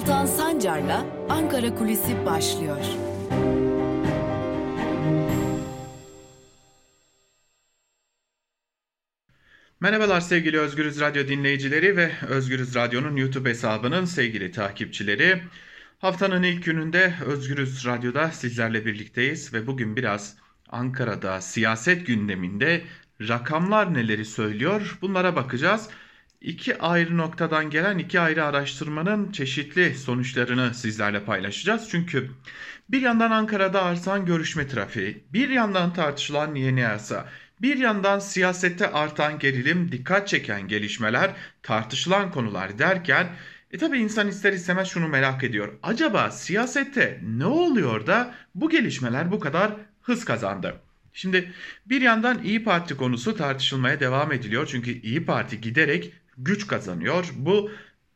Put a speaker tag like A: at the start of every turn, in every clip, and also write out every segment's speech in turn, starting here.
A: Altan Sancar'la Ankara Kulisi başlıyor.
B: Merhabalar sevgili Özgürüz Radyo dinleyicileri ve Özgürüz Radyo'nun YouTube hesabının sevgili takipçileri. Haftanın ilk gününde Özgürüz Radyo'da sizlerle birlikteyiz ve bugün biraz Ankara'da siyaset gündeminde rakamlar neleri söylüyor bunlara bakacağız. İki ayrı noktadan gelen iki ayrı araştırmanın çeşitli sonuçlarını sizlerle paylaşacağız. Çünkü bir yandan Ankara'da artan görüşme trafiği, bir yandan tartışılan yeni yasa, bir yandan siyasette artan gerilim, dikkat çeken gelişmeler, tartışılan konular derken e tabi insan ister istemez şunu merak ediyor. Acaba siyasette ne oluyor da bu gelişmeler bu kadar hız kazandı? Şimdi bir yandan İyi Parti konusu tartışılmaya devam ediliyor. Çünkü İyi Parti giderek güç kazanıyor. Bu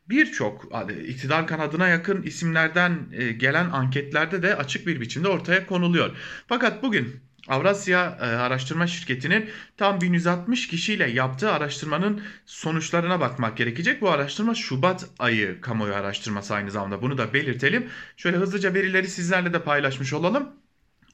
B: birçok iktidar kanadına yakın isimlerden e, gelen anketlerde de açık bir biçimde ortaya konuluyor. Fakat bugün Avrasya e, Araştırma Şirketi'nin tam 1160 kişiyle yaptığı araştırmanın sonuçlarına bakmak gerekecek. Bu araştırma Şubat ayı kamuoyu araştırması aynı zamanda bunu da belirtelim. Şöyle hızlıca verileri sizlerle de paylaşmış olalım.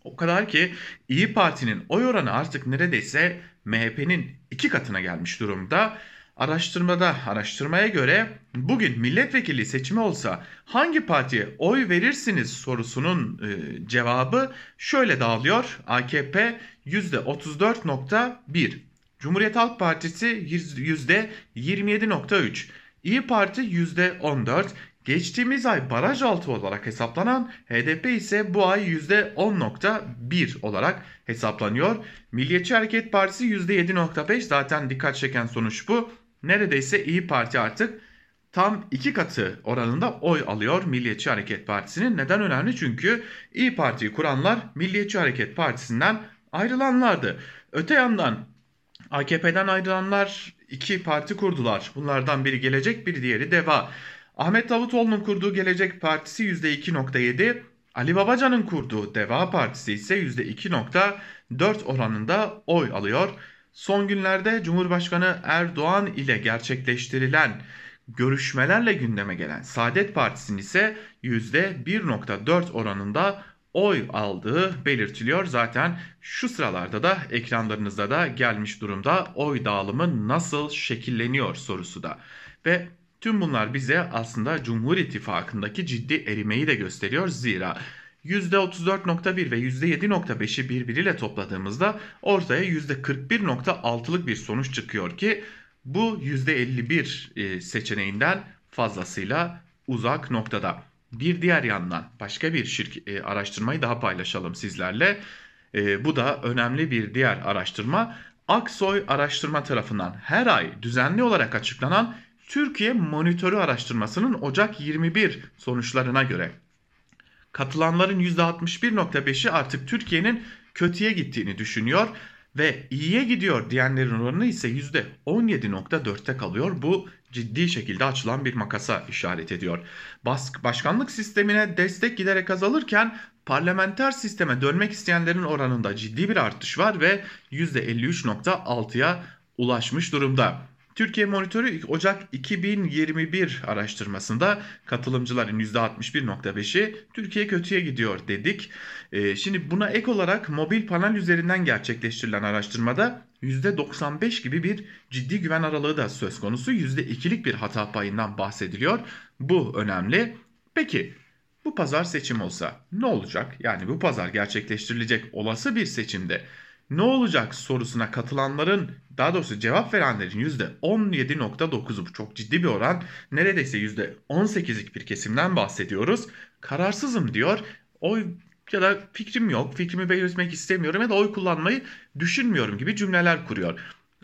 B: O kadar ki İyi Parti'nin oy oranı artık neredeyse MHP'nin iki katına gelmiş durumda. Araştırmada araştırmaya göre bugün milletvekili seçimi olsa hangi partiye oy verirsiniz sorusunun e, cevabı şöyle dağılıyor. AKP %34.1, Cumhuriyet Halk Partisi %27.3, İyi Parti %14, Geçtiğimiz ay baraj altı olarak hesaplanan HDP ise bu ay %10.1 olarak hesaplanıyor. Milliyetçi Hareket Partisi %7.5 zaten dikkat çeken sonuç bu neredeyse İyi Parti artık tam iki katı oranında oy alıyor Milliyetçi Hareket Partisi'nin. Neden önemli? Çünkü İyi Parti'yi kuranlar Milliyetçi Hareket Partisi'nden ayrılanlardı. Öte yandan AKP'den ayrılanlar iki parti kurdular. Bunlardan biri Gelecek, biri diğeri Deva. Ahmet Davutoğlu'nun kurduğu Gelecek Partisi %2.7, Ali Babacan'ın kurduğu Deva Partisi ise %2.4 oranında oy alıyor. Son günlerde Cumhurbaşkanı Erdoğan ile gerçekleştirilen görüşmelerle gündeme gelen Saadet Partisi'nin ise %1.4 oranında oy aldığı belirtiliyor. Zaten şu sıralarda da ekranlarınızda da gelmiş durumda oy dağılımı nasıl şekilleniyor sorusu da. Ve tüm bunlar bize aslında Cumhur İttifakı'ndaki ciddi erimeyi de gösteriyor. Zira %34.1 ve %7.5'i birbiriyle topladığımızda ortaya %41.6'lık bir sonuç çıkıyor ki bu %51 e, seçeneğinden fazlasıyla uzak noktada. Bir diğer yandan başka bir şirk e, araştırmayı daha paylaşalım sizlerle. E, bu da önemli bir diğer araştırma. Aksoy Araştırma tarafından her ay düzenli olarak açıklanan Türkiye Monitörü araştırmasının Ocak 21 sonuçlarına göre katılanların %61.5'i artık Türkiye'nin kötüye gittiğini düşünüyor ve iyiye gidiyor diyenlerin oranı ise %17.4'te kalıyor. Bu ciddi şekilde açılan bir makasa işaret ediyor. Bask başkanlık sistemine destek giderek azalırken parlamenter sisteme dönmek isteyenlerin oranında ciddi bir artış var ve %53.6'ya ulaşmış durumda. Türkiye Monitörü Ocak 2021 araştırmasında katılımcıların %61.5'i Türkiye kötüye gidiyor dedik. Ee, şimdi buna ek olarak mobil panel üzerinden gerçekleştirilen araştırmada %95 gibi bir ciddi güven aralığı da söz konusu. %2'lik bir hata payından bahsediliyor. Bu önemli. Peki bu pazar seçim olsa ne olacak? Yani bu pazar gerçekleştirilecek olası bir seçimde ne olacak sorusuna katılanların daha doğrusu cevap verenlerin %17.9'u çok ciddi bir oran neredeyse %18'lik bir kesimden bahsediyoruz. Kararsızım diyor. Oy ya da fikrim yok, fikrimi belirtmek istemiyorum ya da oy kullanmayı düşünmüyorum gibi cümleler kuruyor.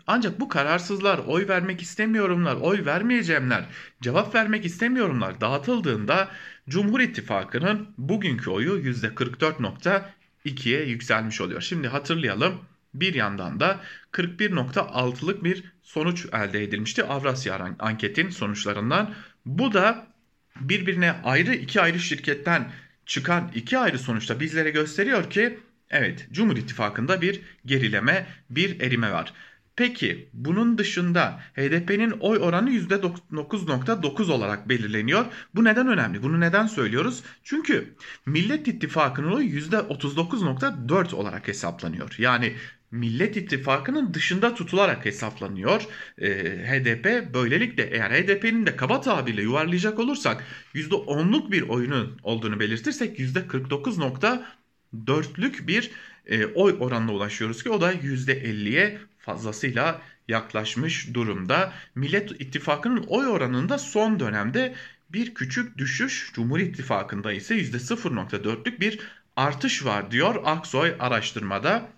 B: Ancak bu kararsızlar, oy vermek istemiyorumlar, oy vermeyeceğimler, cevap vermek istemiyorumlar dağıtıldığında Cumhur İttifakı'nın bugünkü oyu %44.2'ye yükselmiş oluyor. Şimdi hatırlayalım bir yandan da 41.6'lık bir sonuç elde edilmişti Avrasya anketin sonuçlarından. Bu da birbirine ayrı iki ayrı şirketten çıkan iki ayrı sonuçta bizlere gösteriyor ki evet Cumhur İttifakı'nda bir gerileme, bir erime var. Peki bunun dışında HDP'nin oy oranı %9.9 olarak belirleniyor. Bu neden önemli? Bunu neden söylüyoruz? Çünkü Millet İttifakı'nın oyu %39.4 olarak hesaplanıyor. Yani Millet İttifakı'nın dışında tutularak hesaplanıyor e, HDP. Böylelikle eğer HDP'nin de kaba tabirle yuvarlayacak olursak %10'luk bir oyunun olduğunu belirtirsek %49.4'lük bir e, oy oranına ulaşıyoruz ki o da %50'ye fazlasıyla yaklaşmış durumda. Millet İttifakı'nın oy oranında son dönemde bir küçük düşüş, Cumhur İttifakı'nda ise %0.4'lük bir artış var diyor Aksoy araştırmada.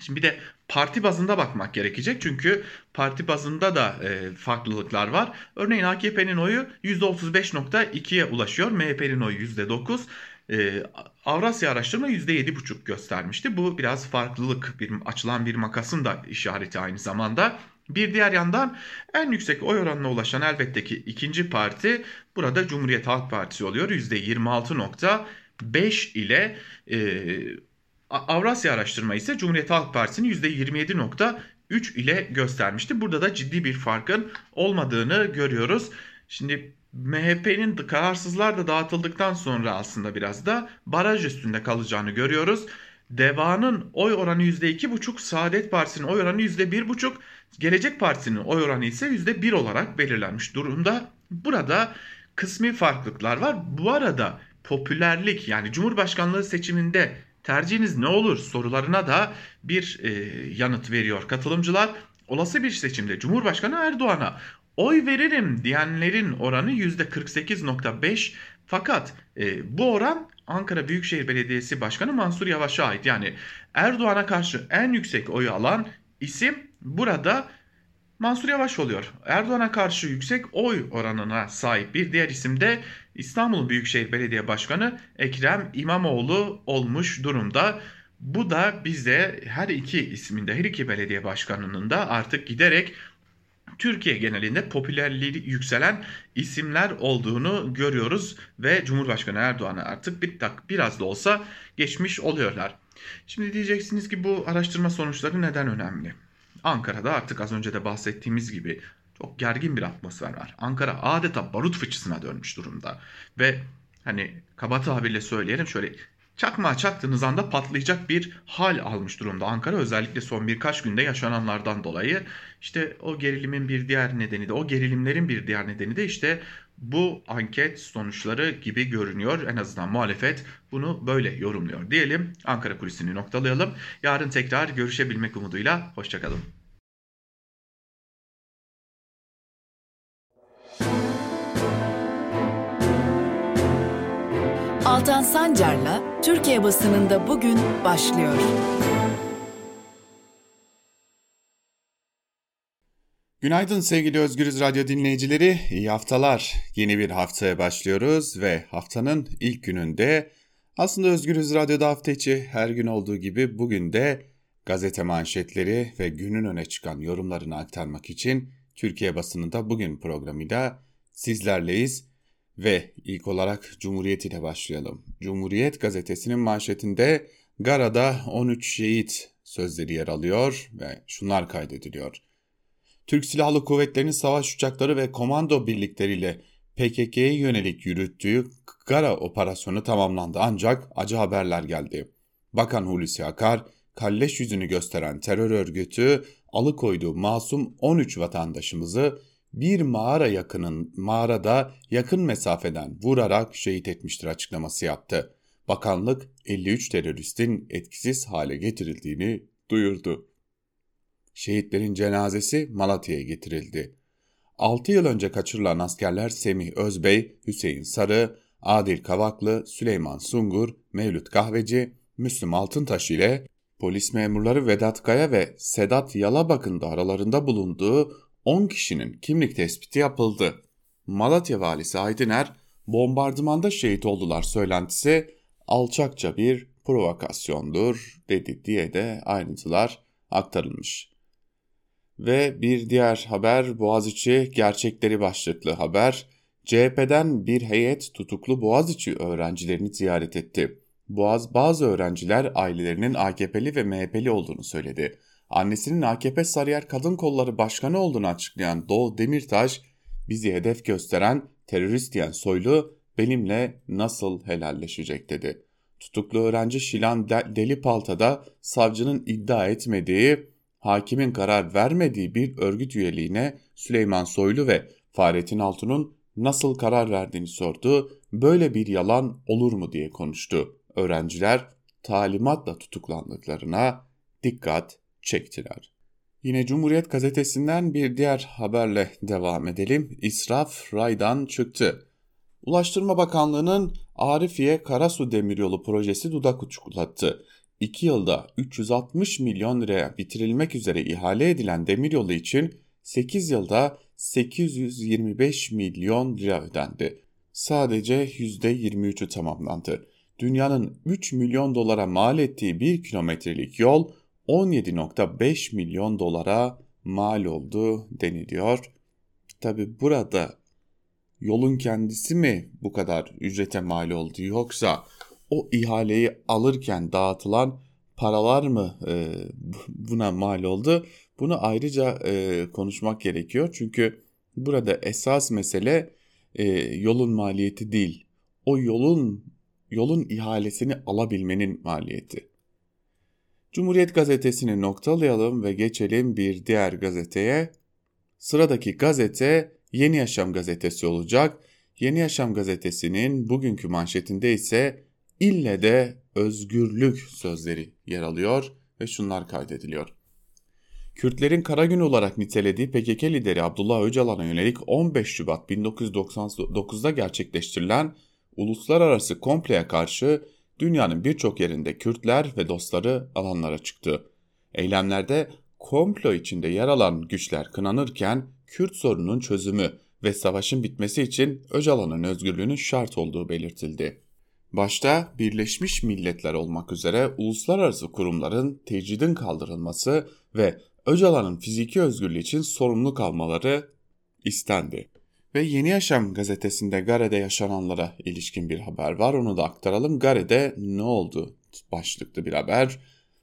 B: Şimdi bir de parti bazında bakmak gerekecek çünkü parti bazında da e, farklılıklar var. Örneğin AKP'nin oyu %35.2'ye ulaşıyor, MHP'nin oyu %9. E, Avrasya araştırma %7,5 göstermişti. Bu biraz farklılık, bir açılan bir makasın da işareti aynı zamanda. Bir diğer yandan en yüksek oy oranına ulaşan elbette ki ikinci parti burada Cumhuriyet Halk Partisi oluyor. %26.5 ile e, Avrasya araştırma ise Cumhuriyet Halk Partisi'nin %27.3 ile göstermişti. Burada da ciddi bir farkın olmadığını görüyoruz. Şimdi MHP'nin kararsızlar da dağıtıldıktan sonra aslında biraz da baraj üstünde kalacağını görüyoruz. Deva'nın oy oranı %2,5, Saadet Partisi'nin oy oranı %1,5, Gelecek Partisi'nin oy oranı ise %1 olarak belirlenmiş durumda. Burada kısmi farklılıklar var. Bu arada popülerlik yani Cumhurbaşkanlığı seçiminde tercihiniz ne olur sorularına da bir e, yanıt veriyor katılımcılar. Olası bir seçimde Cumhurbaşkanı Erdoğan'a oy veririm diyenlerin oranı %48.5 fakat e, bu oran Ankara Büyükşehir Belediyesi Başkanı Mansur Yavaş'a ait. Yani Erdoğan'a karşı en yüksek oyu alan isim burada Mansur Yavaş oluyor. Erdoğan'a karşı yüksek oy oranına sahip bir diğer isim de İstanbul Büyükşehir Belediye Başkanı Ekrem İmamoğlu olmuş durumda. Bu da bize her iki isminde her iki belediye başkanının da artık giderek Türkiye genelinde popülerliği yükselen isimler olduğunu görüyoruz ve Cumhurbaşkanı Erdoğan'a artık bir tak biraz da olsa geçmiş oluyorlar. Şimdi diyeceksiniz ki bu araştırma sonuçları neden önemli? Ankara'da artık az önce de bahsettiğimiz gibi çok gergin bir atmosfer var. Ankara adeta barut fıçısına dönmüş durumda. Ve hani kaba tabirle söyleyelim şöyle çakmağa çaktığınız anda patlayacak bir hal almış durumda Ankara. Özellikle son birkaç günde yaşananlardan dolayı işte o gerilimin bir diğer nedeni de o gerilimlerin bir diğer nedeni de işte bu anket sonuçları gibi görünüyor. En azından muhalefet bunu böyle yorumluyor diyelim. Ankara kulisini noktalayalım. Yarın tekrar görüşebilmek umuduyla. Hoşçakalın.
A: Altan Sancar'la Türkiye basınında bugün başlıyor.
C: Günaydın sevgili Özgürüz Radyo dinleyicileri. İyi haftalar. Yeni bir haftaya başlıyoruz ve haftanın ilk gününde aslında Özgürüz Radyo'da hafta içi her gün olduğu gibi bugün de gazete manşetleri ve günün öne çıkan yorumlarını aktarmak için Türkiye basınında bugün programıyla sizlerleyiz. Ve ilk olarak Cumhuriyet ile başlayalım. Cumhuriyet gazetesinin manşetinde Gara'da 13 şehit sözleri yer alıyor ve şunlar kaydediliyor. Türk Silahlı Kuvvetleri'nin savaş uçakları ve komando birlikleriyle PKK'ye yönelik yürüttüğü Gara operasyonu tamamlandı ancak acı haberler geldi. Bakan Hulusi Akar, kalleş yüzünü gösteren terör örgütü alıkoyduğu masum 13 vatandaşımızı bir mağara yakının mağarada yakın mesafeden vurarak şehit etmiştir açıklaması yaptı. Bakanlık 53 teröristin etkisiz hale getirildiğini duyurdu. Şehitlerin cenazesi Malatya'ya getirildi. 6 yıl önce kaçırılan askerler Semih Özbey, Hüseyin Sarı, Adil Kavaklı, Süleyman Sungur, Mevlüt Kahveci, Müslüm Altıntaş ile polis memurları Vedat Kaya ve Sedat Yalabak'ın da aralarında bulunduğu 10 kişinin kimlik tespiti yapıldı. Malatya valisi Aydıner, bombardımanda şehit oldular söylentisi alçakça bir provokasyondur dedi diye de ayrıntılar aktarılmış. Ve bir diğer haber Boğaziçi gerçekleri başlıklı haber. CHP'den bir heyet tutuklu Boğaziçi öğrencilerini ziyaret etti. Boğaz bazı öğrenciler ailelerinin AKP'li ve MHP'li olduğunu söyledi.
B: annesinin AKP Sarıyer Kadın Kolları Başkanı olduğunu açıklayan Doğu Demirtaş, bizi hedef gösteren terörist diyen Soylu benimle nasıl helalleşecek dedi. Tutuklu öğrenci Şilan Deli Palta'da savcının iddia etmediği, hakimin karar vermediği bir örgüt üyeliğine Süleyman Soylu ve Fahrettin Altun'un nasıl karar verdiğini sordu. Böyle bir yalan olur mu diye konuştu. Öğrenciler talimatla tutuklandıklarına dikkat çektiler. Yine Cumhuriyet gazetesinden bir diğer haberle devam edelim. İsraf raydan çıktı. Ulaştırma Bakanlığı'nın Arifiye Karasu Demiryolu projesi dudak uçuklattı. 2 yılda 360 milyon liraya bitirilmek üzere ihale edilen demiryolu için 8 yılda 825 milyon lira ödendi. Sadece %23'ü tamamlandı. Dünyanın 3 milyon dolara mal ettiği 1 kilometrelik yol 17.5 milyon dolara mal oldu deniliyor. Tabi burada yolun kendisi mi bu kadar ücrete mal oldu yoksa o ihaleyi alırken dağıtılan paralar mı e, buna mal oldu? Bunu ayrıca e, konuşmak gerekiyor çünkü burada esas mesele e, yolun maliyeti değil. O yolun yolun ihalesini alabilmenin maliyeti. Cumhuriyet gazetesini noktalayalım ve geçelim bir diğer gazeteye. Sıradaki gazete Yeni Yaşam gazetesi olacak. Yeni Yaşam gazetesinin bugünkü manşetinde ise ille de özgürlük sözleri yer alıyor ve şunlar kaydediliyor. Kürtlerin kara gün olarak nitelediği PKK lideri Abdullah Öcalan'a yönelik 15 Şubat 1999'da gerçekleştirilen uluslararası kompleye karşı dünyanın birçok yerinde Kürtler ve dostları alanlara çıktı. Eylemlerde komplo içinde yer alan güçler kınanırken Kürt sorunun çözümü ve savaşın bitmesi için Öcalan'ın özgürlüğünün şart olduğu belirtildi. Başta Birleşmiş Milletler olmak üzere uluslararası kurumların tecridin kaldırılması ve Öcalan'ın fiziki özgürlüğü için sorumlu kalmaları istendi. Ve Yeni Yaşam gazetesinde Gare'de yaşananlara ilişkin bir haber var. Onu da aktaralım. Gare'de ne oldu? Başlıklı bir haber.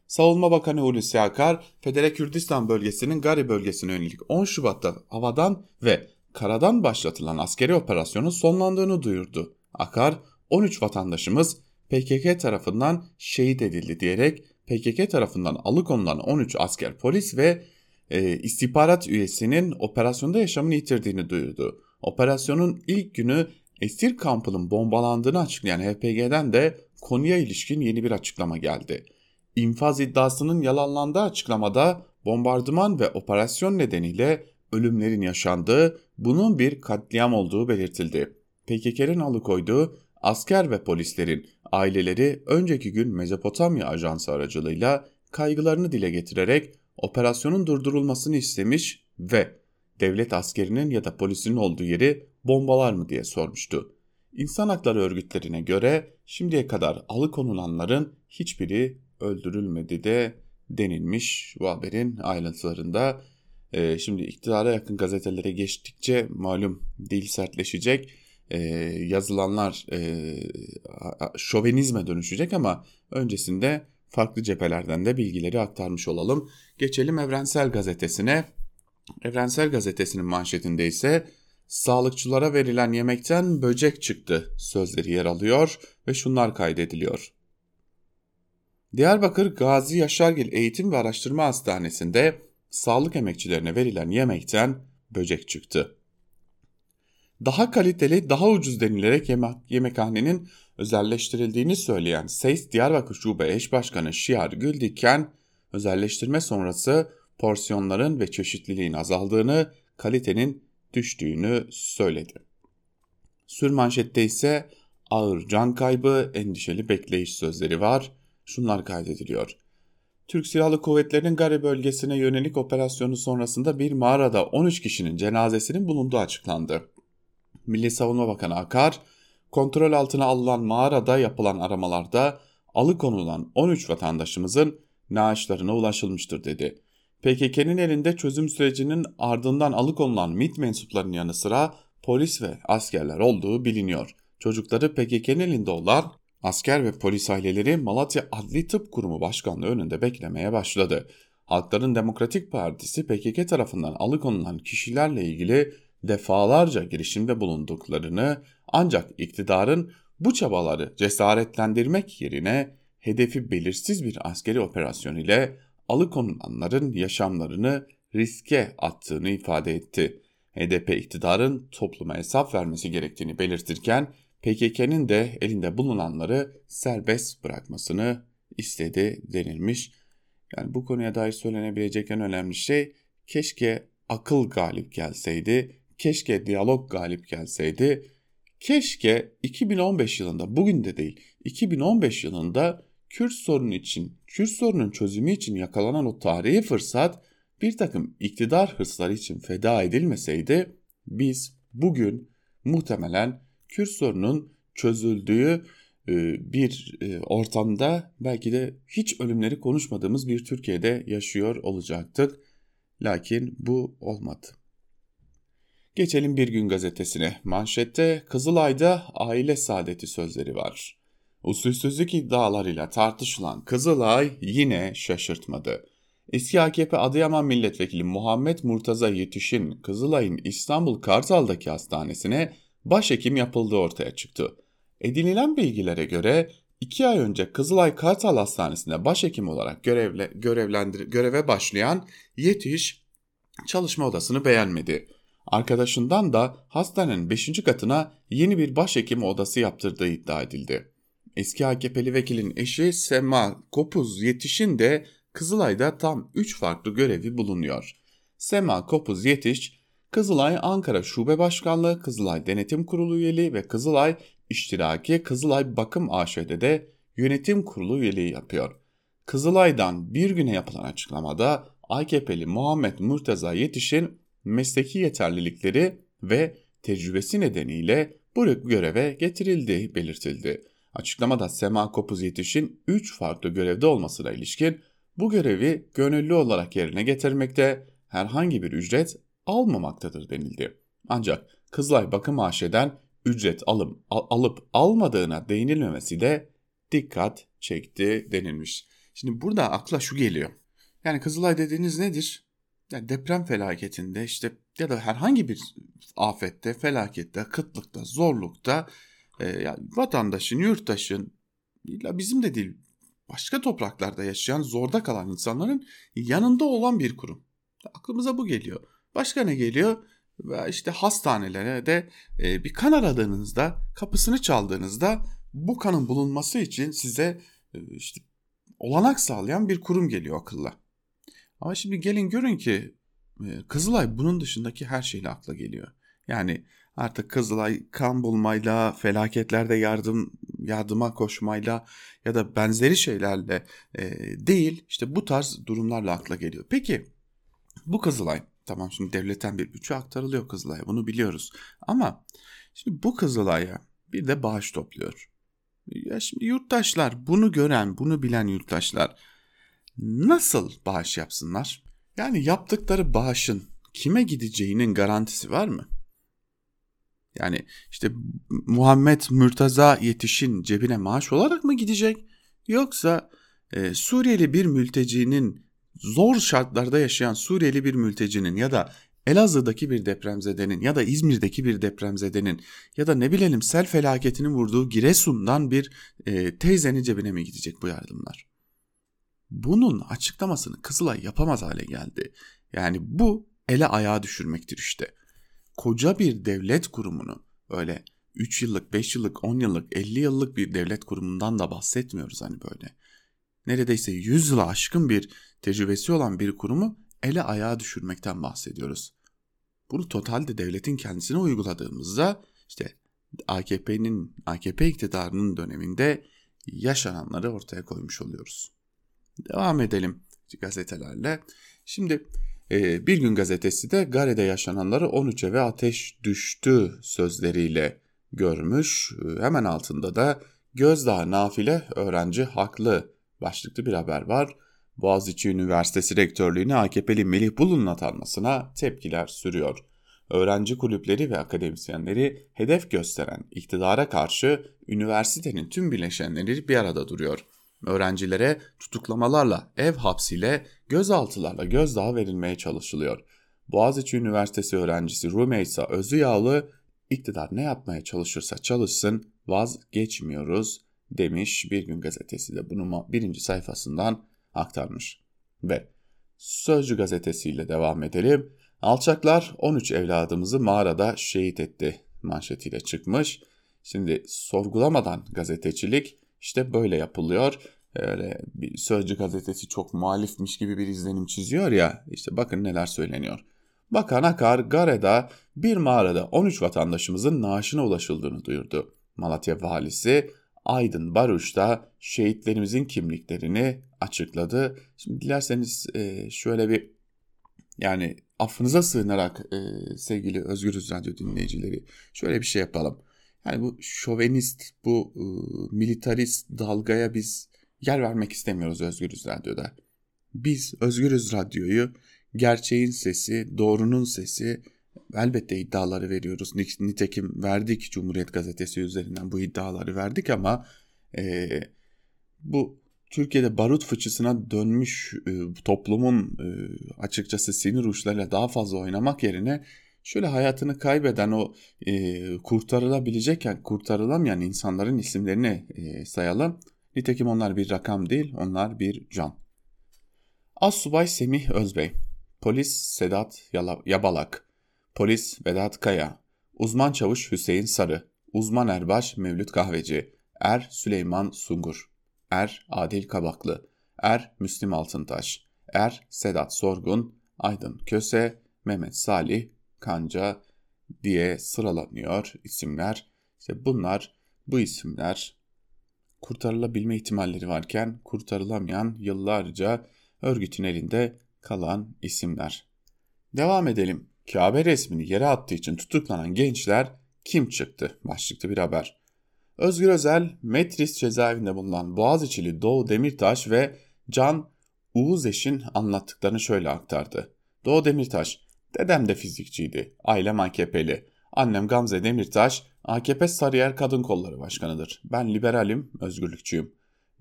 B: Savunma Bakanı Hulusi Akar, Federe Kürdistan bölgesinin Gari bölgesine yönelik 10 Şubat'ta havadan ve karadan başlatılan askeri operasyonun sonlandığını duyurdu. Akar, 13 vatandaşımız PKK tarafından şehit edildi diyerek PKK tarafından alıkonulan 13 asker polis ve e, istihbarat üyesinin operasyonda yaşamını yitirdiğini duyurdu. Operasyonun ilk günü esir kampının bombalandığını açıklayan HPG'den de konuya ilişkin yeni bir açıklama geldi. İnfaz iddiasının yalanlandığı açıklamada bombardıman ve operasyon nedeniyle ölümlerin yaşandığı, bunun bir katliam olduğu belirtildi. PKK'nin alıkoyduğu asker ve polislerin aileleri önceki gün Mezopotamya Ajansı aracılığıyla kaygılarını dile getirerek operasyonun durdurulmasını istemiş ve devlet askerinin ya da polisinin olduğu yeri bombalar mı diye sormuştu. İnsan hakları örgütlerine göre şimdiye kadar alıkonulanların hiçbiri öldürülmedi de denilmiş bu haberin ayrıntılarında. Ee, şimdi iktidara yakın gazetelere geçtikçe malum dil sertleşecek. Ee, yazılanlar e, şovenizme dönüşecek ama öncesinde farklı cephelerden de bilgileri aktarmış olalım. Geçelim Evrensel Gazetesi'ne. Evrensel Gazetesi'nin manşetinde ise sağlıkçılara verilen yemekten böcek çıktı sözleri yer alıyor ve şunlar kaydediliyor. Diyarbakır Gazi Yaşargil Eğitim ve Araştırma Hastanesi'nde sağlık emekçilerine verilen yemekten böcek çıktı. Daha kaliteli, daha ucuz denilerek yemek, yemekhanenin özelleştirildiğini söyleyen SEYS Diyarbakır Şube Eş Başkanı Şiar Güldiken, özelleştirme sonrası porsiyonların ve çeşitliliğin azaldığını, kalitenin düştüğünü söyledi. Sürmanşette ise ağır can kaybı, endişeli bekleyiş sözleri var. Şunlar kaydediliyor. Türk Silahlı Kuvvetleri'nin Gari bölgesine yönelik operasyonu sonrasında bir mağarada 13 kişinin cenazesinin bulunduğu açıklandı. Milli Savunma Bakanı Akar, kontrol altına alınan mağarada yapılan aramalarda alıkonulan 13 vatandaşımızın naaşlarına ulaşılmıştır dedi. PKK'nın elinde çözüm sürecinin ardından alıkonulan MİT mensuplarının yanı sıra polis ve askerler olduğu biliniyor. Çocukları PKK'nın elinde olan asker ve polis aileleri Malatya Adli Tıp Kurumu Başkanlığı önünde beklemeye başladı. Halkların Demokratik Partisi PKK tarafından alıkonulan kişilerle ilgili defalarca girişimde bulunduklarını ancak iktidarın bu çabaları cesaretlendirmek yerine hedefi belirsiz bir askeri operasyon ile alıkonulanların yaşamlarını riske attığını ifade etti. HDP iktidarın topluma hesap vermesi gerektiğini belirtirken PKK'nın de elinde bulunanları serbest bırakmasını istedi denilmiş. Yani bu konuya dair söylenebilecek en önemli şey keşke akıl galip gelseydi, keşke diyalog galip gelseydi, keşke 2015 yılında bugün de değil 2015 yılında Kürt sorunu için, Kürt sorunun çözümü için yakalanan o tarihi fırsat bir takım iktidar hırsları için feda edilmeseydi biz bugün muhtemelen Kürt sorunun çözüldüğü e, bir e, ortamda belki de hiç ölümleri konuşmadığımız bir Türkiye'de yaşıyor olacaktık. Lakin bu olmadı. Geçelim Bir Gün Gazetesi'ne. Manşette Kızılay'da aile saadeti sözleri var. Usulsüzlük iddialarıyla tartışılan Kızılay yine şaşırtmadı. Eski AKP Adıyaman Milletvekili Muhammed Murtaza Yetiş'in Kızılay'ın İstanbul Kartal'daki hastanesine başhekim yapıldığı ortaya çıktı. Edinilen bilgilere göre 2 ay önce Kızılay Kartal Hastanesi'nde başhekim olarak görevle, görevlendir, göreve başlayan Yetiş çalışma odasını beğenmedi. Arkadaşından da hastanenin 5. katına yeni bir başhekim odası yaptırdığı iddia edildi. Eski AKP'li vekilin eşi Sema Kopuz Yetiş'in de Kızılay'da tam 3 farklı görevi bulunuyor. Sema Kopuz Yetiş, Kızılay Ankara Şube Başkanlığı, Kızılay Denetim Kurulu üyeliği ve Kızılay İştiraki Kızılay Bakım AŞ'de yönetim kurulu üyeliği yapıyor. Kızılay'dan bir güne yapılan açıklamada AKP'li Muhammed Murtaza Yetiş'in mesleki yeterlilikleri ve tecrübesi nedeniyle bu göreve getirildiği belirtildi. Açıklamada Sema Kopuz Yetiş'in 3 farklı görevde olmasına ilişkin bu görevi gönüllü olarak yerine getirmekte herhangi bir ücret almamaktadır denildi. Ancak Kızılay Bakım AŞ'den ücret alım, al, alıp almadığına değinilmemesi de dikkat çekti denilmiş. Şimdi burada akla şu geliyor. Yani Kızılay dediğiniz nedir? Yani deprem felaketinde işte ya da herhangi bir afette, felakette, kıtlıkta, zorlukta e, yani vatandaşın, yurttaşın, bizim de değil başka topraklarda yaşayan zorda kalan insanların yanında olan bir kurum. Aklımıza bu geliyor. Başka ne geliyor? Ve işte hastanelere de e, bir kan aradığınızda, kapısını çaldığınızda bu kanın bulunması için size e, işte olanak sağlayan bir kurum geliyor akılla. Ama şimdi gelin görün ki e, Kızılay bunun dışındaki her şeyle akla geliyor. Yani artık Kızılay kan bulmayla, felaketlerde yardım yardıma koşmayla ya da benzeri şeylerle e, değil işte bu tarz durumlarla akla geliyor. Peki bu Kızılay tamam şimdi devletten bir bütçe aktarılıyor Kızılay'a bunu biliyoruz ama şimdi bu Kızılay'a bir de bağış topluyor. Ya şimdi yurttaşlar bunu gören bunu bilen yurttaşlar nasıl bağış yapsınlar? Yani yaptıkları bağışın kime gideceğinin garantisi var mı? Yani işte Muhammed Mürtaza yetişin cebine maaş olarak mı gidecek? Yoksa e, Suriyeli bir mültecinin zor şartlarda yaşayan Suriyeli bir mültecinin ya da Elazığ'daki bir depremzedenin ya da İzmir'deki bir depremzedenin ya da ne bilelim sel felaketinin vurduğu Giresun'dan bir e, teyzenin cebine mi gidecek bu yardımlar? Bunun açıklamasını Kızılay yapamaz hale geldi. Yani bu ele ayağa düşürmektir işte koca bir devlet kurumunu öyle 3 yıllık, 5 yıllık, 10 yıllık, 50 yıllık bir devlet kurumundan da bahsetmiyoruz hani böyle. Neredeyse 100 yıla aşkın bir tecrübesi olan bir kurumu ele ayağa düşürmekten bahsediyoruz. Bunu totalde devletin kendisine uyguladığımızda işte AKP'nin AKP iktidarının döneminde yaşananları ortaya koymuş oluyoruz. Devam edelim gazetelerle. Şimdi ee, bir gün gazetesi de Gare'de yaşananları 13 eve ateş düştü sözleriyle görmüş. Ee, hemen altında da Gözdağı nafile öğrenci haklı başlıklı bir haber var. Boğaziçi Üniversitesi Rektörlüğüne AKP'li Melih Bulun'un atanmasına tepkiler sürüyor. Öğrenci kulüpleri ve akademisyenleri hedef gösteren iktidara karşı üniversitenin tüm bileşenleri bir arada duruyor. Öğrencilere tutuklamalarla, ev hapsiyle, gözaltılarla gözdağı verilmeye çalışılıyor. Boğaziçi Üniversitesi öğrencisi Rumeysa Özüyağlı iktidar ne yapmaya çalışırsa çalışsın vazgeçmiyoruz demiş bir gün gazetesi de bunu birinci sayfasından aktarmış. Ve Sözcü gazetesiyle devam edelim. Alçaklar 13 evladımızı mağarada şehit etti manşetiyle çıkmış. Şimdi sorgulamadan gazetecilik işte böyle yapılıyor. Öyle bir Sözcü gazetesi çok muhalifmiş gibi bir izlenim çiziyor ya. İşte bakın neler söyleniyor. Bakan Akar Gare'da bir mağarada 13 vatandaşımızın naaşına ulaşıldığını duyurdu. Malatya valisi Aydın Baruş da şehitlerimizin kimliklerini açıkladı. Şimdi dilerseniz e, şöyle bir yani affınıza sığınarak e, sevgili Özgürüz Radyo dinleyicileri şöyle bir şey yapalım. Yani bu şovenist, bu e, militarist dalgaya biz yer vermek istemiyoruz Özgürüz Radyo'da. Biz Özgürüz Radyo'yu gerçeğin sesi, doğrunun sesi, elbette iddiaları veriyoruz. Nitekim verdik Cumhuriyet Gazetesi üzerinden bu iddiaları verdik ama e, bu Türkiye'de barut fıçısına dönmüş e, toplumun e, açıkçası sinir uçlarıyla daha fazla oynamak yerine şöyle hayatını kaybeden o e, kurtarılabilecekken kurtarılamayan insanların isimlerini e, sayalım. Nitekim onlar bir rakam değil, onlar bir can. Assubay Semih Özbey, Polis Sedat Yabalak, Polis Vedat Kaya, Uzman Çavuş Hüseyin Sarı, Uzman Erbaş Mevlüt Kahveci, Er Süleyman Sungur, Er Adil Kabaklı, Er Müslim Altıntaş, Er Sedat Sorgun, Aydın Köse, Mehmet Salih, Kanca diye sıralanıyor isimler. İşte bunlar bu isimler kurtarılabilme ihtimalleri varken kurtarılamayan yıllarca örgütün elinde kalan isimler. Devam edelim. Kabe resmini yere attığı için tutuklanan gençler kim çıktı? Başlıklı bir haber. Özgür Özel, Metris cezaevinde bulunan Boğaziçi'li Doğu Demirtaş ve Can Uğuzeş'in anlattıklarını şöyle aktardı. Doğu Demirtaş, dedem de fizikçiydi, ailem AKP'li. Annem Gamze Demirtaş, AKP Sarıyer Kadın Kolları Başkanıdır. Ben liberalim, özgürlükçüyüm.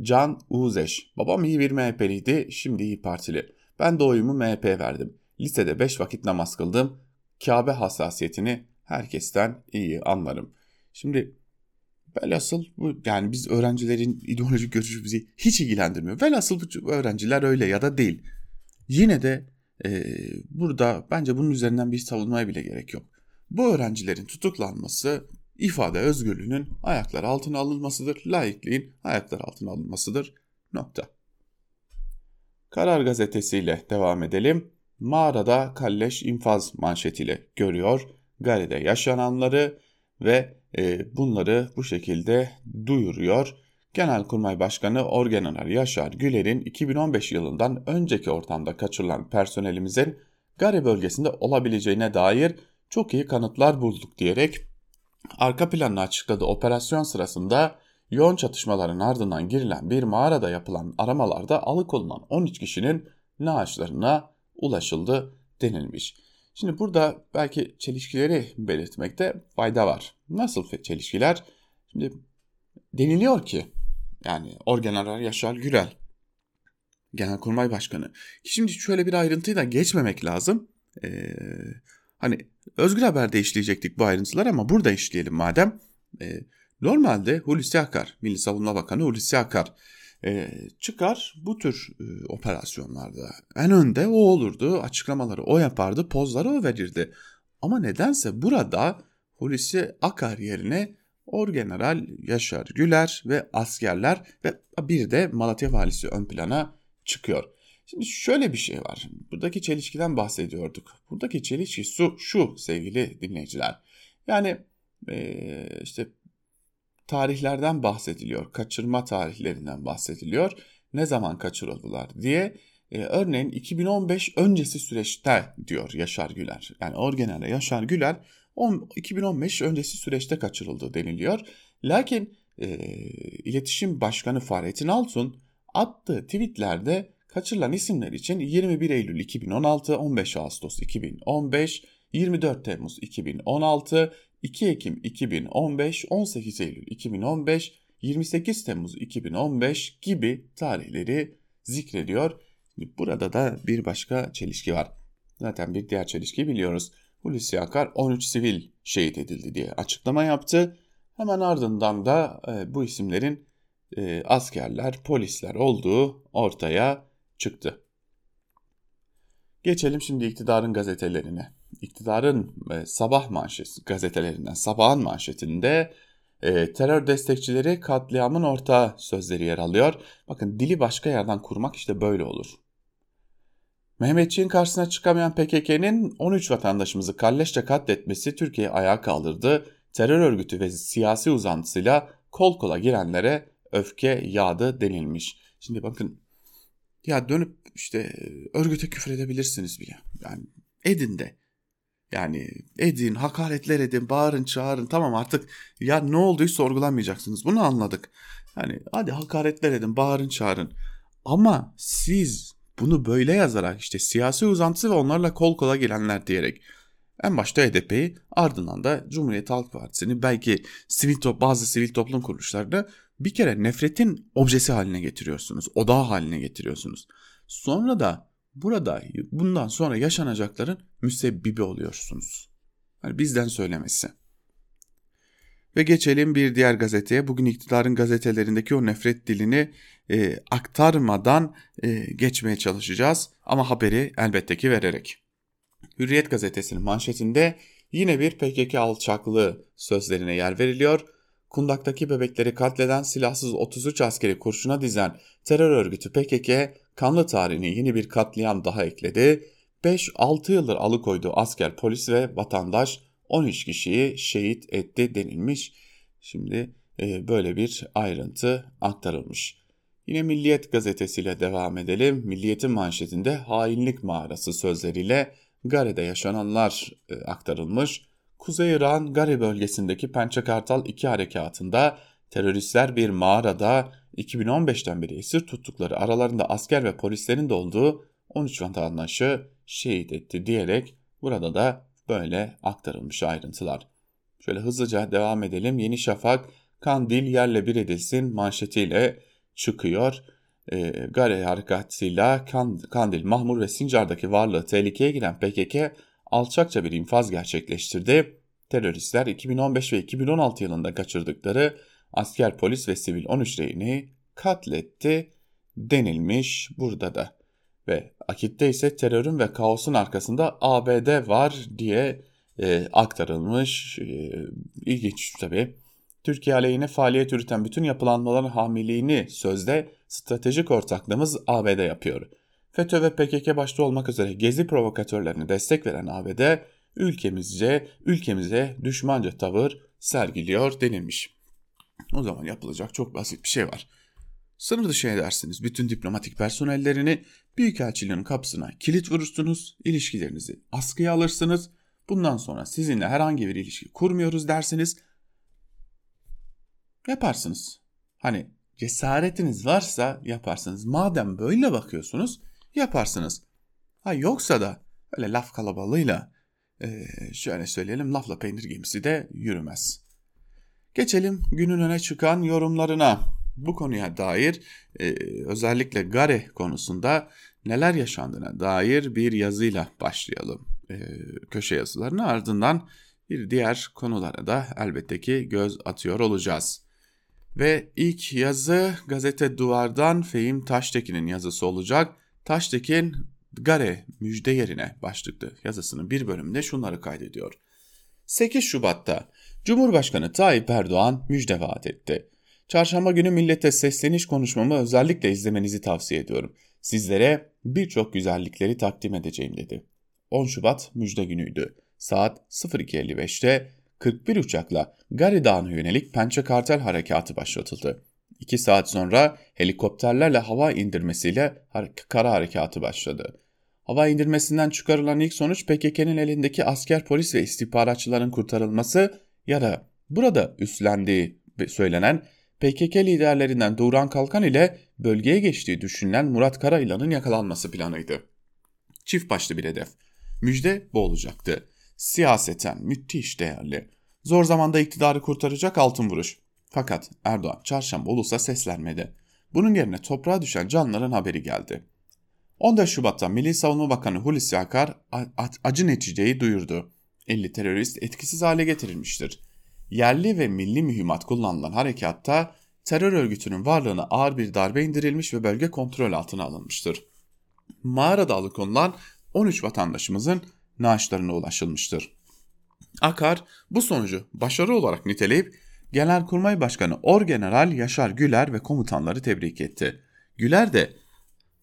B: Can Uğuzeş, babam iyi bir MHP'liydi, şimdi iyi Partili. Ben de oyumu MHP'ye verdim. Lisede beş vakit namaz kıldım. Kabe hassasiyetini herkesten iyi anlarım. Şimdi velhasıl bu yani biz öğrencilerin ideolojik görüşü bizi hiç ilgilendirmiyor. Velhasıl bu öğrenciler öyle ya da değil. Yine de e, burada bence bunun üzerinden bir savunmaya bile gerek yok. Bu öğrencilerin tutuklanması ifade özgürlüğünün ayaklar altına alınmasıdır. Laikliğin ayaklar altına alınmasıdır. Nokta. Karar gazetesiyle devam edelim mağarada kalleş infaz manşetiyle görüyor. Gari'de yaşananları ve e, bunları bu şekilde duyuruyor. Genelkurmay Başkanı Orgeneral Yaşar Güler'in 2015 yılından önceki ortamda kaçırılan personelimizin Gari bölgesinde olabileceğine dair çok iyi kanıtlar bulduk diyerek arka planını açıkladığı operasyon sırasında yoğun çatışmaların ardından girilen bir mağarada yapılan aramalarda alıkonulan 13 kişinin naaşlarına ulaşıldı denilmiş. Şimdi burada belki çelişkileri belirtmekte fayda var. Nasıl çelişkiler? Şimdi deniliyor ki yani Orgeneral Yaşar Gürel Genelkurmay Başkanı. Şimdi şöyle bir ayrıntıyı da geçmemek lazım. Ee, hani Özgür Haber'de işleyecektik bu ayrıntılar ama burada işleyelim madem. Ee, normalde Hulusi Akar, Milli Savunma Bakanı Hulusi Akar e, çıkar bu tür e, operasyonlarda. En önde o olurdu, açıklamaları o yapardı, pozları o verirdi. Ama nedense burada Hulusi Akar yerine Orgeneral Yaşar Güler ve askerler ve bir de Malatya valisi ön plana çıkıyor. Şimdi şöyle bir şey var. Buradaki çelişkiden bahsediyorduk. Buradaki çelişki şu, şu sevgili dinleyiciler. Yani e, işte tarihlerden bahsediliyor. Kaçırma tarihlerinden bahsediliyor. Ne zaman kaçırıldılar diye. E, örneğin 2015 öncesi süreçte diyor Yaşar Güler. Yani Orgeneral Yaşar Güler 10, 2015 öncesi süreçte kaçırıldı deniliyor. Lakin e, İletişim Başkanı Fahrettin Altun attığı tweetlerde kaçırılan isimler için 21 Eylül 2016, 15 Ağustos 2015, 24 Temmuz 2016, 2 Ekim 2015, 18 Eylül 2015, 28 Temmuz 2015 gibi tarihleri zikrediyor. Burada da bir başka çelişki var. Zaten bir diğer çelişki biliyoruz. Hulusi Akar 13 sivil şehit edildi diye açıklama yaptı. Hemen ardından da e, bu isimlerin e, askerler, polisler olduğu ortaya çıktı. Geçelim şimdi iktidarın gazetelerine. İktidarın e, sabah manşeti gazetelerinden sabahın manşetinde e, terör destekçileri katliamın ortağı sözleri yer alıyor. Bakın dili başka yerden kurmak işte böyle olur. Mehmetçiğin karşısına çıkamayan PKK'nin 13 vatandaşımızı kalleşçe katletmesi Türkiye'yi ayağa kaldırdı. Terör örgütü ve siyasi uzantısıyla kol kola girenlere öfke yağdı denilmiş. Şimdi bakın ya dönüp işte örgüte küfür edebilirsiniz bile. Yani edin de. Yani edin, hakaretler edin, bağırın, çağırın. Tamam artık ya ne olduğu sorgulamayacaksınız. Bunu anladık. Yani hadi hakaretler edin, bağırın, çağırın. Ama siz bunu böyle yazarak işte siyasi uzantısı ve onlarla kol kola gelenler diyerek en başta HDP'yi ardından da Cumhuriyet Halk Partisi'ni belki sivil top, bazı sivil toplum kuruluşlarını bir kere nefretin objesi haline getiriyorsunuz. Odağı haline getiriyorsunuz. Sonra da burada bundan sonra yaşanacakların müsebbibi oluyorsunuz. Yani bizden söylemesi. Ve geçelim bir diğer gazeteye. Bugün iktidarın gazetelerindeki o nefret dilini e, aktarmadan e, geçmeye çalışacağız. Ama haberi elbette ki vererek. Hürriyet gazetesinin manşetinde yine bir PKK alçaklığı sözlerine yer veriliyor. Kundaktaki bebekleri katleden silahsız 33 askeri kurşuna dizen terör örgütü PKK kanlı tarihine yeni bir katliam daha ekledi. 5-6 yıldır alıkoyduğu asker, polis ve vatandaş 13 kişiyi şehit etti denilmiş. Şimdi e, böyle bir ayrıntı aktarılmış. Yine Milliyet gazetesiyle devam edelim. Milliyet'in manşetinde hainlik mağarası sözleriyle Gare'de yaşananlar e, aktarılmış. Kuzey İran Gare bölgesindeki Pençe Kartal 2 harekatında teröristler bir mağarada 2015'ten beri esir tuttukları aralarında asker ve polislerin de olduğu 13 vatandaşı şehit etti diyerek burada da böyle aktarılmış ayrıntılar. Şöyle hızlıca devam edelim. Yeni Şafak Kandil yerle bir edilsin manşetiyle çıkıyor. E, Gare harekatıyla Kandil, Mahmur ve Sincar'daki varlığı tehlikeye giren PKK alçakça bir infaz gerçekleştirdi. Teröristler 2015 ve 2016 yılında kaçırdıkları asker, polis ve sivil 13 reyini katletti denilmiş burada da. Ve akitte ise terörün ve kaosun arkasında ABD var diye e, aktarılmış. E, ilginç tabii. Türkiye aleyhine faaliyet yürüten bütün yapılanmaların hamiliğini sözde stratejik ortaklığımız ABD yapıyor. FETÖ ve PKK başta olmak üzere gezi provokatörlerine destek veren ABD ülkemizce ülkemize düşmanca tavır sergiliyor denilmiş. O zaman yapılacak çok basit bir şey var. Sınır dışı edersiniz bütün diplomatik personellerini büyükelçiliğin kapısına kilit vurursunuz, ilişkilerinizi askıya alırsınız. Bundan sonra sizinle herhangi bir ilişki kurmuyoruz dersiniz. Yaparsınız. Hani cesaretiniz varsa yaparsınız. Madem böyle bakıyorsunuz yaparsınız. Ha yoksa da öyle laf kalabalığıyla şöyle söyleyelim lafla peynir gemisi de yürümez. Geçelim günün öne çıkan yorumlarına. Bu konuya dair e, özellikle Gare konusunda neler yaşandığına dair bir yazıyla başlayalım. E, köşe yazılarına ardından bir diğer konulara da elbette ki göz atıyor olacağız. Ve ilk yazı gazete Duvar'dan Fehim Taştekin'in yazısı olacak. Taştekin Gare müjde yerine başlıklı yazısının bir bölümünde şunları kaydediyor. 8 Şubat'ta Cumhurbaşkanı Tayyip Erdoğan müjde vaat etti. Çarşamba günü millete sesleniş konuşmamı özellikle izlemenizi tavsiye ediyorum. Sizlere birçok güzellikleri takdim edeceğim dedi. 10 Şubat müjde günüydü. Saat 02.55'te 41 uçakla Gari Dağı'na yönelik Pençe Kartel harekatı başlatıldı. 2 saat sonra helikopterlerle hava indirmesiyle kara harekatı başladı. Hava indirmesinden çıkarılan ilk sonuç PKK'nın elindeki asker, polis ve istihbaratçıların kurtarılması ya da burada üstlendiği söylenen PKK liderlerinden Duran Kalkan ile bölgeye geçtiği düşünülen Murat Karayılan'ın yakalanması planıydı. Çift başlı bir hedef. Müjde bu olacaktı. Siyaseten müthiş değerli. Zor zamanda iktidarı kurtaracak altın vuruş. Fakat Erdoğan çarşamba ulusa seslenmedi. Bunun yerine toprağa düşen canların haberi geldi. 14 Şubat'ta Milli Savunma Bakanı Hulusi Akar acı neticeyi duyurdu. 50 terörist etkisiz hale getirilmiştir. Yerli ve milli mühimmat kullanılan harekatta terör örgütünün varlığına ağır bir darbe indirilmiş ve bölge kontrol altına alınmıştır. Mağarada alıkonulan 13 vatandaşımızın naaşlarına ulaşılmıştır. Akar bu sonucu başarı olarak niteleyip Genelkurmay Başkanı Orgeneral Yaşar Güler ve komutanları tebrik etti. Güler de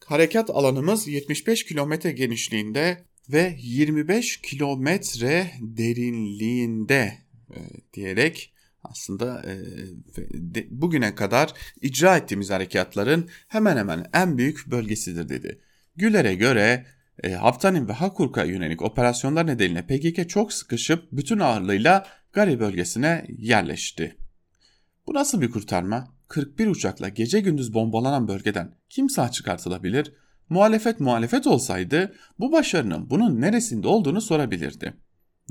B: harekat alanımız 75 kilometre genişliğinde ve 25 kilometre derinliğinde e, diyerek aslında e, bugüne kadar icra ettiğimiz harekatların hemen hemen en büyük bölgesidir dedi. Güler'e göre e, Haftanin ve Hakurk'a yönelik operasyonlar nedeniyle PKK çok sıkışıp bütün ağırlığıyla Gari bölgesine yerleşti. Bu nasıl bir kurtarma? 41 uçakla gece gündüz bombalanan bölgeden kim sağ çıkartılabilir? Muhalefet muhalefet olsaydı bu başarının bunun neresinde olduğunu sorabilirdi.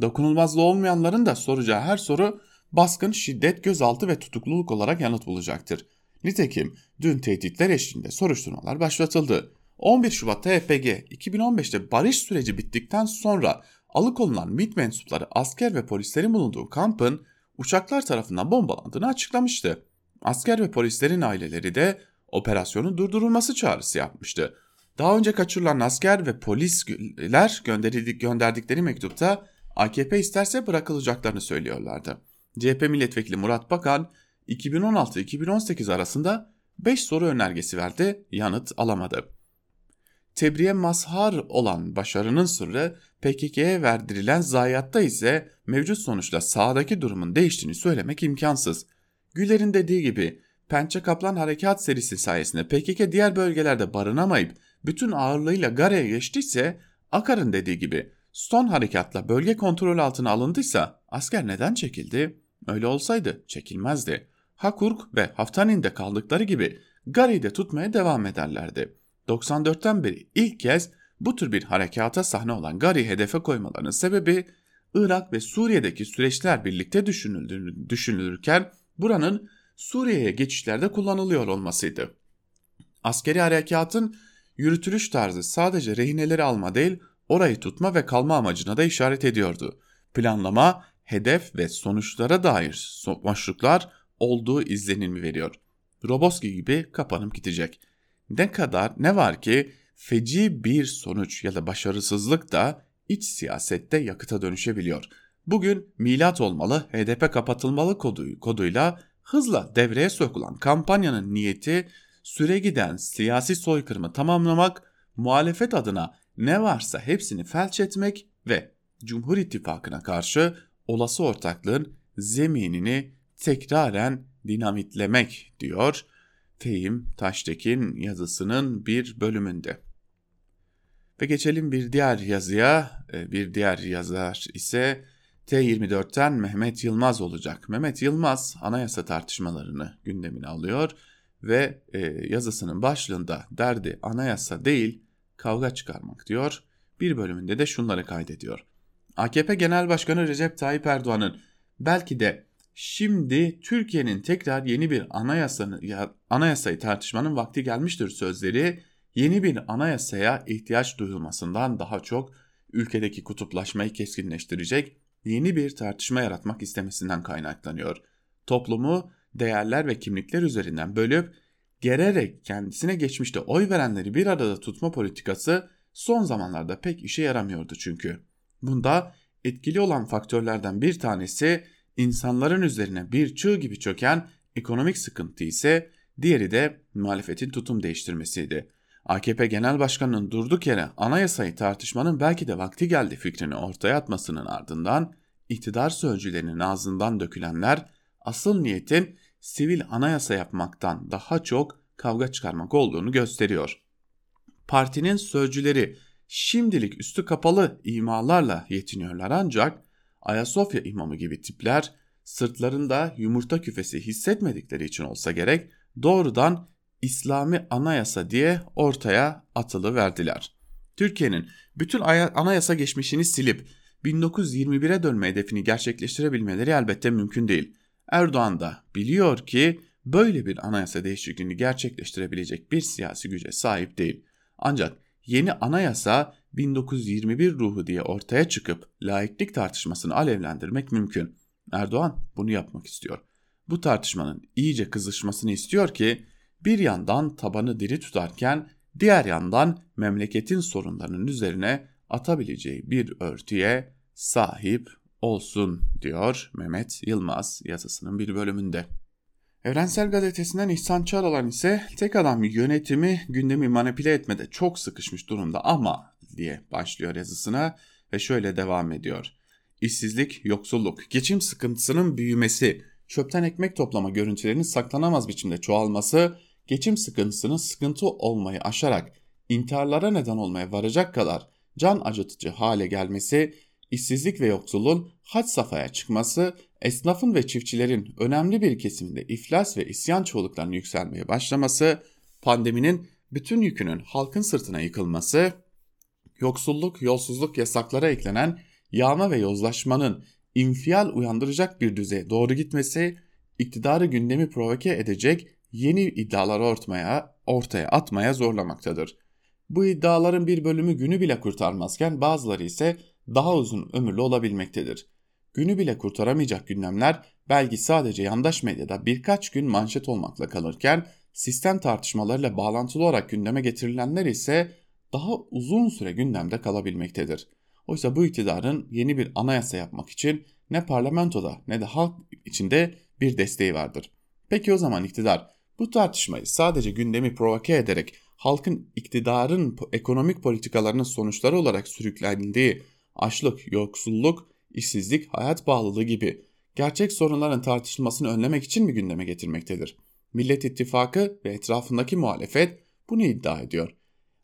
B: Dokunulmazlığı olmayanların da soracağı her soru baskın, şiddet, gözaltı ve tutukluluk olarak yanıt bulacaktır. Nitekim dün tehditler eşliğinde soruşturmalar başlatıldı. 11 Şubat'ta HPG 2015'te barış süreci bittikten sonra alıkonulan MİT mensupları asker ve polislerin bulunduğu kampın uçaklar tarafından bombalandığını açıklamıştı. Asker ve polislerin aileleri de operasyonun durdurulması çağrısı yapmıştı. Daha önce kaçırılan asker ve polisler gönderdikleri mektupta AKP isterse bırakılacaklarını söylüyorlardı. CHP milletvekili Murat Bakan 2016-2018 arasında 5 soru önergesi verdi, yanıt alamadı. Tebriğe mazhar olan başarının sırrı PKK'ye verdirilen zayiatta ise mevcut sonuçla sahadaki durumun değiştiğini söylemek imkansız. Güler'in dediği gibi Pençe Kaplan Harekat serisi sayesinde PKK diğer bölgelerde barınamayıp bütün ağırlığıyla Gare'ye geçtiyse Akar'ın dediği gibi son harekatla bölge kontrol altına alındıysa asker neden çekildi? Öyle olsaydı çekilmezdi. Hakurk ve Haftanin'de kaldıkları gibi Gare'yi de tutmaya devam ederlerdi. 94'ten beri ilk kez bu tür bir harekata sahne olan Gari hedefe koymalarının sebebi Irak ve Suriye'deki süreçler birlikte düşünülürken buranın Suriye'ye geçişlerde kullanılıyor olmasıydı. Askeri harekatın yürütülüş tarzı sadece rehineleri alma değil, orayı tutma ve kalma amacına da işaret ediyordu. Planlama, hedef ve sonuçlara dair başlıklar olduğu izlenimi veriyor. Roboski gibi kapanıp gidecek. Ne kadar ne var ki feci bir sonuç ya da başarısızlık da iç siyasette yakıta dönüşebiliyor. Bugün milat olmalı, HDP kapatılmalı kodu, koduyla hızla devreye sokulan kampanyanın niyeti süre giden siyasi soykırımı tamamlamak, muhalefet adına ne varsa hepsini felç etmek ve Cumhur İttifakı'na karşı olası ortaklığın zeminini tekraren dinamitlemek diyor Fehim Taştekin yazısının bir bölümünde. Ve geçelim bir diğer yazıya. E, bir diğer yazar ise T24'ten Mehmet Yılmaz olacak. Mehmet Yılmaz anayasa tartışmalarını gündemine alıyor ve e, yazısının başlığında derdi anayasa değil kavga çıkarmak diyor. Bir bölümünde de şunları kaydediyor. AKP Genel Başkanı Recep Tayyip Erdoğan'ın belki de şimdi Türkiye'nin tekrar yeni bir anayasanı, anayasayı tartışmanın vakti gelmiştir sözleri yeni bir anayasaya ihtiyaç duyulmasından daha çok ülkedeki kutuplaşmayı keskinleştirecek yeni bir tartışma yaratmak istemesinden kaynaklanıyor. Toplumu değerler ve kimlikler üzerinden bölüp gererek kendisine geçmişte oy verenleri bir arada tutma politikası son zamanlarda pek işe yaramıyordu çünkü. Bunda etkili olan faktörlerden bir tanesi insanların üzerine bir çığ gibi çöken ekonomik sıkıntı ise diğeri de muhalefetin tutum değiştirmesiydi. AKP Genel Başkanı'nın durduk yere anayasayı tartışmanın belki de vakti geldi fikrini ortaya atmasının ardından iktidar sözcülerinin ağzından dökülenler asıl niyetin sivil anayasa yapmaktan daha çok kavga çıkarmak olduğunu gösteriyor. Partinin sözcüleri şimdilik üstü kapalı imalarla yetiniyorlar ancak Ayasofya imamı gibi tipler sırtlarında yumurta küfesi hissetmedikleri için olsa gerek doğrudan İslami anayasa diye ortaya atılı verdiler. Türkiye'nin bütün anayasa geçmişini silip 1921'e dönme hedefini gerçekleştirebilmeleri elbette mümkün değil. Erdoğan da biliyor ki böyle bir anayasa değişikliğini gerçekleştirebilecek bir siyasi güce sahip değil. Ancak yeni anayasa 1921 ruhu diye ortaya çıkıp laiklik tartışmasını alevlendirmek mümkün. Erdoğan bunu yapmak istiyor. Bu tartışmanın iyice kızışmasını istiyor ki bir yandan tabanı diri tutarken diğer yandan memleketin sorunlarının üzerine atabileceği bir örtüye sahip olsun diyor Mehmet Yılmaz yazısının bir bölümünde. Evrensel Gazetesi'nden İhsan Çağlalan ise tek adam yönetimi gündemi manipüle etmede çok sıkışmış durumda ama diye başlıyor yazısına ve şöyle devam ediyor. İşsizlik, yoksulluk, geçim sıkıntısının büyümesi, çöpten ekmek toplama görüntülerinin saklanamaz biçimde çoğalması, geçim sıkıntısının sıkıntı olmayı aşarak intiharlara neden olmaya varacak kadar can acıtıcı hale gelmesi, işsizlik ve yoksulluğun had safhaya çıkması, esnafın ve çiftçilerin önemli bir kesiminde iflas ve isyan çoğuluklarının yükselmeye başlaması, pandeminin bütün yükünün halkın sırtına yıkılması, yoksulluk, yolsuzluk yasaklara eklenen yağma ve yozlaşmanın infial uyandıracak bir düzeye doğru gitmesi, iktidarı gündemi provoke edecek yeni iddialar ortaya, ortaya atmaya zorlamaktadır. Bu iddiaların bir bölümü günü bile kurtarmazken bazıları ise daha uzun ömürlü olabilmektedir. Günü bile kurtaramayacak gündemler belki sadece yandaş medyada birkaç gün manşet olmakla kalırken sistem tartışmalarıyla bağlantılı olarak gündeme getirilenler ise daha uzun süre gündemde kalabilmektedir. Oysa bu iktidarın yeni bir anayasa yapmak için ne parlamentoda ne de halk içinde bir desteği vardır. Peki o zaman iktidar bu tartışmayı sadece gündemi provoke ederek halkın iktidarın ekonomik politikalarının sonuçları olarak sürüklendiği açlık, yoksulluk, işsizlik, hayat pahalılığı gibi gerçek sorunların tartışılmasını önlemek için mi gündeme getirmektedir? Millet İttifakı ve etrafındaki muhalefet bunu iddia ediyor.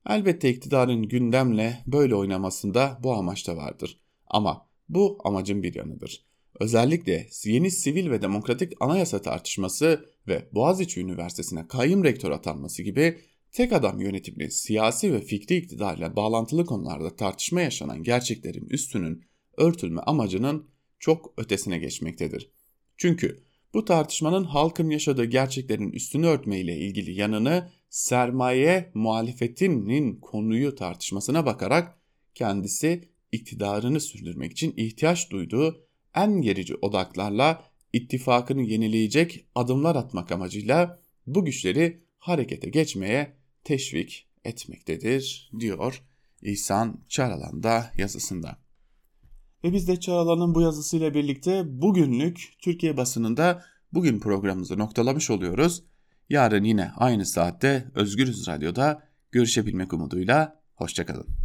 B: Elbette iktidarın gündemle böyle oynamasında bu amaç da vardır. Ama bu amacın bir yanıdır. Özellikle yeni sivil ve demokratik anayasa tartışması ve Boğaziçi Üniversitesi'ne kayyum rektör atanması gibi tek adam yönetimli siyasi ve fikri iktidarla bağlantılı konularda tartışma yaşanan gerçeklerin üstünün örtülme amacının çok ötesine geçmektedir. Çünkü bu tartışmanın halkın yaşadığı gerçeklerin üstünü örtme ile ilgili yanını sermaye muhalefetinin konuyu tartışmasına bakarak kendisi iktidarını sürdürmek için ihtiyaç duyduğu en gerici odaklarla ittifakını yenileyecek adımlar atmak amacıyla bu güçleri harekete geçmeye teşvik etmektedir diyor İhsan Çaralan da yazısında. Ve biz de Çağalan'ın bu yazısıyla birlikte bugünlük Türkiye basınında bugün programımızı noktalamış oluyoruz. Yarın yine aynı saatte Özgürüz Radyo'da görüşebilmek umuduyla hoşçakalın.